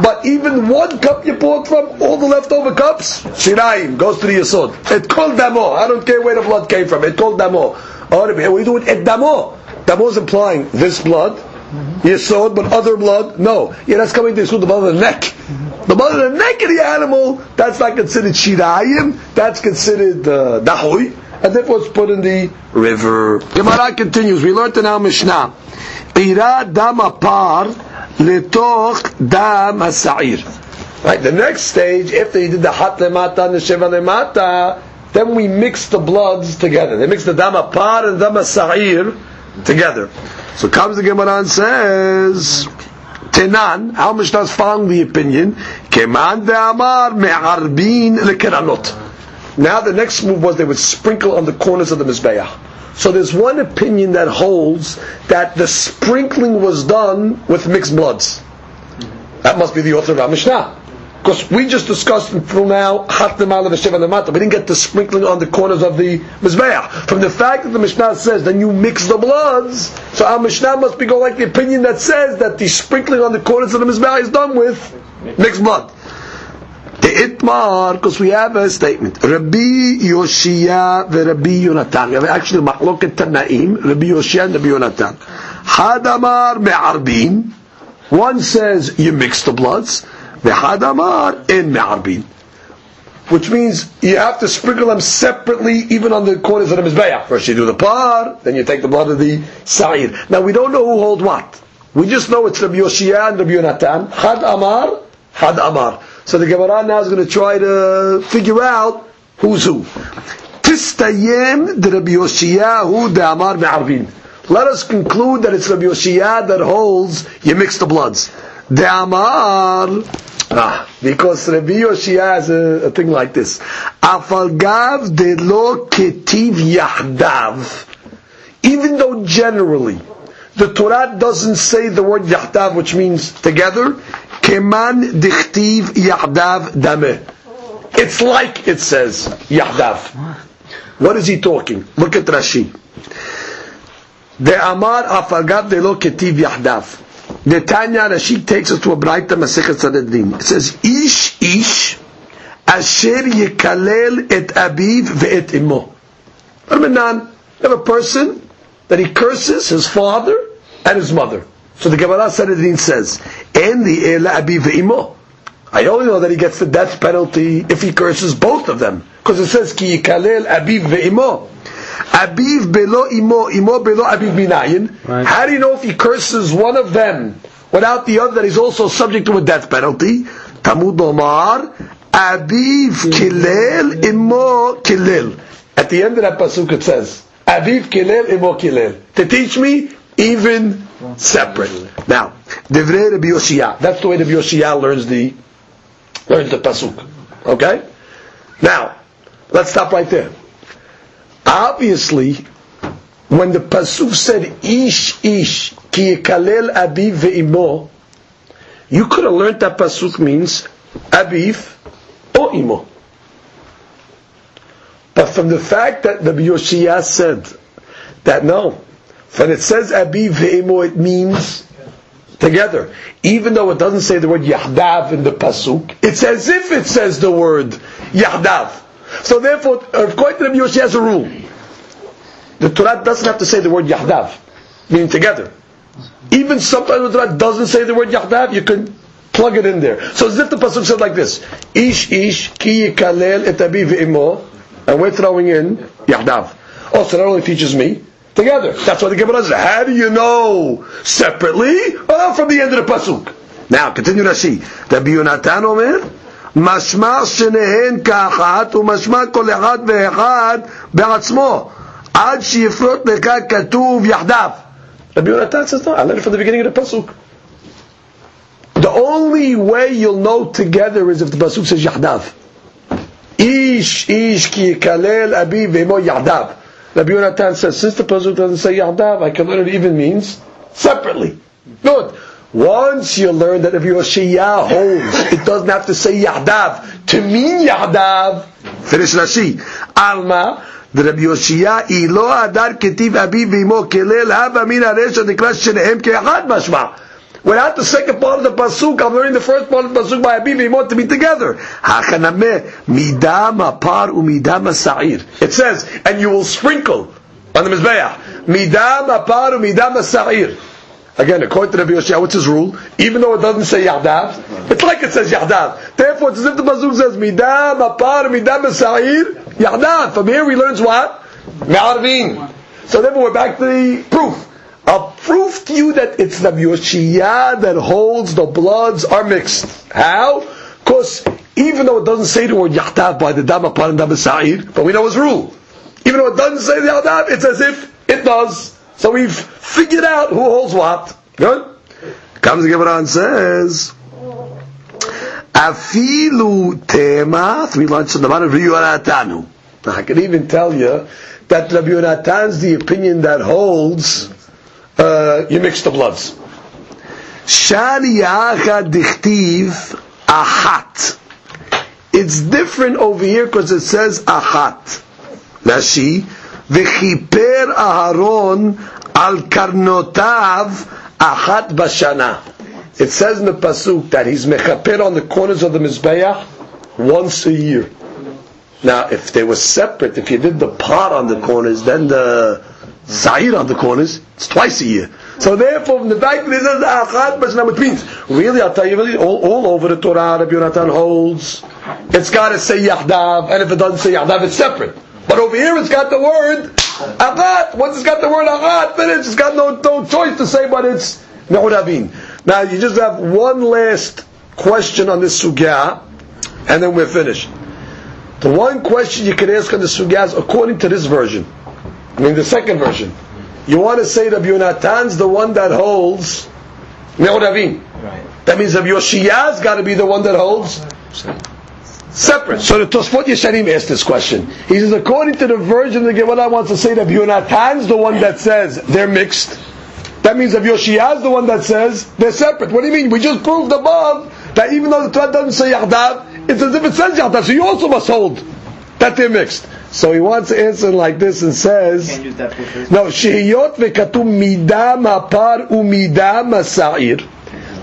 [SPEAKER 1] but even one cup you poured from, all the leftover cups, shirayim goes to the yisod. Et kol damo. I don't care where the blood came from. Et kol damo. Are you doing? Et damo. Damo is implying this blood, yisod, but other blood. No, yeah, that's coming to the blood of the neck. The blood of the neck of the animal, that's not considered shirayim, that's considered uh, dahoy, and therefore it's put in the river. Gemara continues, we learned in our Mishnah, Ira dam apar Right, the next stage, after you did the hat lemata and the sheva lemata, then we mix the bloods together. They mix the dam apar and dam ha'sa'ir together. So comes the Gemara and says, Tenan, how much does following the opinion? Keman ve'amar me'arbin lekeranot. Now the next move was they would sprinkle on the corners of the Mizbeah. So there's one opinion that holds that the sprinkling was done with mixed bloods. That must be the author of our Mishnah. Because we just discussed until now Hat Lemala V'Shev Lemata. We didn't get the sprinkling on the corners of the Mizbeah. From the fact that the Mishnah says then you mix the bloods, so our Mishnah must be going like the opinion that says that the sprinkling on the corners of the Mizbeah is done with mixed blood. The Itmar, because we have a statement. Rabbi Yoshia veRabbi Yonatan. We have actually Mahloket Tanaim, Rabbi Yoshia and Rabbi Yonatan. Hadamar me'arbin. One says you mix the bloods. V'hadamar in me'arbin. Which means you have to sprinkle them separately, even on the corners of the mizbeah. First you do the par, then you take the blood of the sa'ir. Now we don't know who hold what. We just know it's Rabbi Yoshia and Rabbi Yonatan. Had Amar, Had Amar. So the Gemara now is going to try to figure out who's who. Tistayem de Rabbi Amar. Let us conclude that it's Rabbi Yoshiyah that holds you mix the bloods. De Amar, ah, because Rabbi Yoshiyah has a, a thing like this. Afalgav de lo ketiv yahdav. Even though generally the Torah doesn't say the word yahdav, which means together, keman dichtiv yahdav. It's like it says yahdav. What is he talking? Look at Rashi. The Amar Afagav de lo ketiv yahdav. The Tanya Rashi takes us to a Braita Masechet Sanhedrin. It says, Ish ish asher yikalel et aviv ve'et imo. Armanan, you have a person that he curses his father and his mother. So the Gemara Sanhedrin says, En the ela ve'imo. I only know that he gets the death penalty if he curses both of them. Because it says, Ki yikalel aviv ve'imo. Abiv belo imo, imo belo abiv minayin.
[SPEAKER 5] Right.
[SPEAKER 1] How do you know if he curses one of them without the other that he's also subject to a death penalty? Tamud Omar, Abiv kilel, imo kilel. At the end of that pasuk it says, Abiv kilel, imo kilel. To teach me even separate. Now, Devrei Rabbi Yoshia. That's the way Rabbi Yoshia learns the learns the pasuk. Okay. Now, let's stop right there. Obviously, when the pasuk said ish ish ki yikalel abiv ve'imo, you could have learned that pasuk means abiv or imo. But from the fact that the Yoshia said that no, when it says abiv ve'imo, it means together. Even though it doesn't say the word yahdav in the pasuk, it's as if it says the word yahdav. So therefore, according to the Yoshi has a rule. The Torah doesn't have to say the word yahdav, meaning together. Even sometimes the Torah doesn't say the word yahdav, you can plug it in there. So as if the pasuk said like this: Ish ish ki yikalel et abiv ve'imo, and we're throwing in yahdav. Oh, also, that only teaches me together. That's why the Gemara says, how do you know separately? Well, from the end of the pasuk. Now, continue Rashi. Rabbi Yonatan omer, משמע שניהן כאחת ומשמע כל אחד ואחד בעצמו עד שיפרוט לך כתוב יחדיו. Rabbi Yonatan says no, I learned it from the beginning of the pasuk. The only way you'll know together is if the pasuk says yahdav. Ish ish ki yikalel abi ve'mo yahdav. Rabbi Yonatan says since the pasuk doesn't say yahdav, I can learn it even means separately. Good. Once you learn that if Shia holds, it doesn't have to say Yahdav to mean Yahdav. Finish Rashi. Alma, the Rabbi Yoshia, ilo adar ketiv abi v'imo kelel hava min haresha nikra shenehem ke'achad mashma. Without the second part of the pasuk, I'm learning the first part of the pasuk by abi v'imo to be together. Hachanameh midam apar umidam sa'ir. It says, and you will sprinkle on the mizbeach midam apar umidam sa'ir. Again, according to Rabbi Yoshia, what's his rule? Even though it doesn't say Yahdav, it's like it says Yahdav. Therefore, it's as if the pasuk says Midam, Apar, Midam, Sa'ir, Yahdav. From here, he learns what? Me'arvin. So therefore, we're back to the proof. You that it's Rabbi Yoshia that holds the bloods are mixed. How? Because even though it doesn't say the word Yahdav by the Apar, and Dam, Sa'ir, but we know his rule. Even though it doesn't say the Yahdav, it's as if it does. So we've figured out who holds what. Good? Comes the Gemara and says, Afilu tema, three lunches on the bottom of Yonatanu. I can even tell you that Rabbi Yonatan's the opinion that holds uh, you mix the bloods. Shariyacha dichtiv ahat. It's different over here because it says ahat. Rashi, v'chiper Aharon al karnotav achat bashana. It says in the pasuk that he's mechaper on the corners of the mizbeach once a year. Now, if they were separate, if you did the par on the corners, then the sa'ir on the corners, it's twice a year. So therefore, the fact that it says achat which means, really, I'll tell you, really, all, all over the Torah, Rabbi Yonatan holds, it's got to say yahdav, and if it doesn't say yahdav, it's separate. But over here, it's got the word achat. Once it's got the word achat, finished. It's got no, no choice to say, but it's Me'uravin. Now you just have one last question on this sugya, and then we're finished. The one question you can ask on the sugya is according to this version. I mean the second version. You want to say Rabbi Yonatan's the one that holds Me'uravin.
[SPEAKER 2] Right.
[SPEAKER 1] That means Rabbi Yoshiyah's got to be the one that holds separate. So the Tosfot Yeshanim asked this question. He says, according to the version of the Gemara wants to say that Yonatan's the one that says they're mixed. That means if Yoshiyah's the one that says they're separate. What do you mean? We just proved above that even though the Torah doesn't say Yahdav, it's as if it says Yahdav. So you also must hold that they're mixed. So he wants to answer like this and says,
[SPEAKER 2] Can't use that for first.
[SPEAKER 1] no, shehiyot vekatum midam apar umidam asair.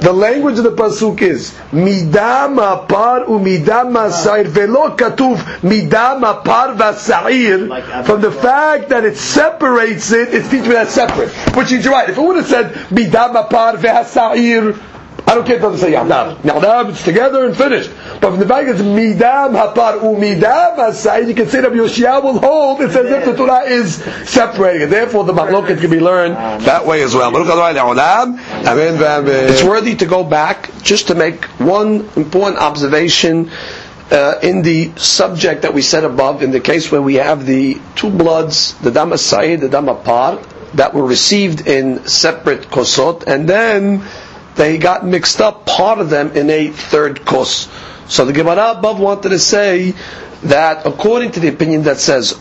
[SPEAKER 1] The language of the pasuk is midam apar umidam asair velo katuv midam apar vasair. From the fact that it separates it, it's me that's separate. Which is right. If it would have said midam apar vasair. I don't care if it doesn't say Yahdav. Yahdav, it's together and finished. But from the fact it's midam hapar umidam asayid, you can say that Yoshia will hold. It's as if the Torah is separating. Therefore, the machloket can be learned that way as well. It's worthy to go back just to make one important observation uh, in the subject that we said above, in the case where we have the two bloods, the dam asayid, the dam apar, that were received in separate kosot, and then they got mixed up, part of them in a third kos. So the Gemara above wanted to say that according to the opinion that says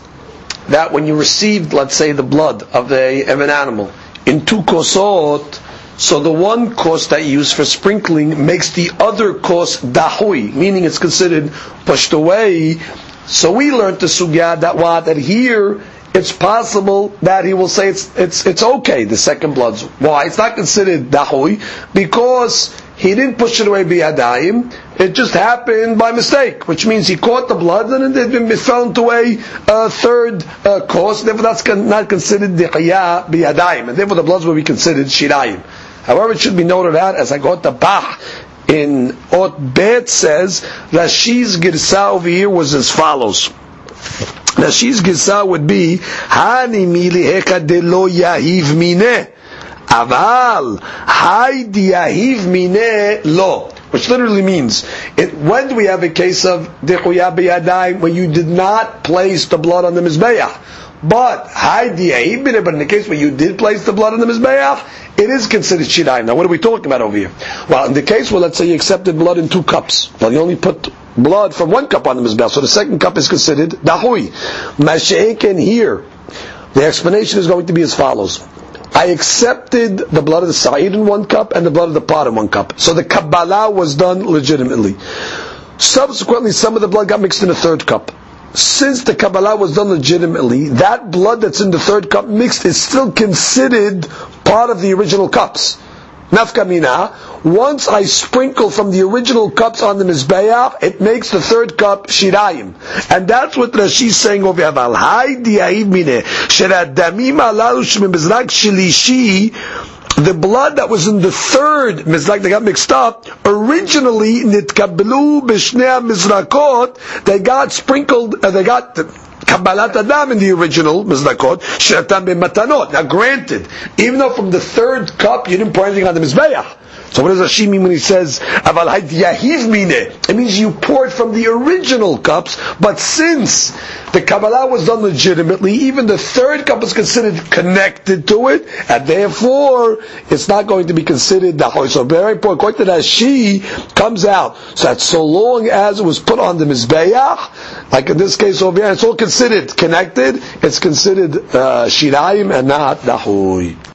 [SPEAKER 1] that when you received, let's say, the blood of, a, of an animal in two kosot, so the one kos that you use for sprinkling makes the other kos dahui, meaning it's considered pushed away. So we learned the sugya that what that here it's possible that he will say it's it's it's okay the second blood's why. It's not considered dahui because he didn't push it away biyadayim it just happened by mistake which means he caught the blood and it had been fell into a third uh, kos therefore that's con- not considered diqiyah biyadayim and therefore the bloods will be considered shirayim however it should be noted out as I got the bah in Ot Bet says Rashi's girsa over here was as follows Rashi's girsa would be Hani miliheka de lo yahiv mine Aval Hai di yahiv mine lo which literally means it, when do we have a case of dechuya biyadayim when you did not place the blood on the mizbeach but Hai di yahiv mine but in the case where you did place the blood on the mizbeach it is considered shirayim. Now what are we talking about over here? Well in the case where let's say you accepted blood in two cups well you only put blood from one cup on the mizbeach, so the second cup is considered dahui. Masha'ekin here, the explanation is going to be as follows. I accepted the blood of the sa'id in one cup and the blood of the par in one cup. So the Kabbalah was done legitimately. Subsequently, some of the blood got mixed in a third cup. Since the Kabbalah was done legitimately, that blood that's in the third cup mixed is still considered part of the original cups. Nafka mina, once I sprinkle from the original cups on the Mizbeach, it makes the third cup shirayim. And that's what Rashi's saying over here. Val hai diyahiv mine, sheradamim alalu shilishi, the blood that was in the third mizrak that got mixed up, originally nitkablu b'shnei mizrakot, they got sprinkled, uh, they got Kabbalat Adam in the original Mizrakot, Sheratam Matanot. Now granted, even though from the third cup you didn't pour anything on the Mizbeach, so what does Rashi mean when he says Aval Yahiv Mine? It means you poured from the original cups, but since the Kabbalah was done legitimately, even the third cup is considered connected to it, and therefore it's not going to be considered the So very important. According to Rashi, comes out so that so long as it was put on the Mizbeach, like in this case over here, it's all considered connected, it's considered uh, and not Dahui.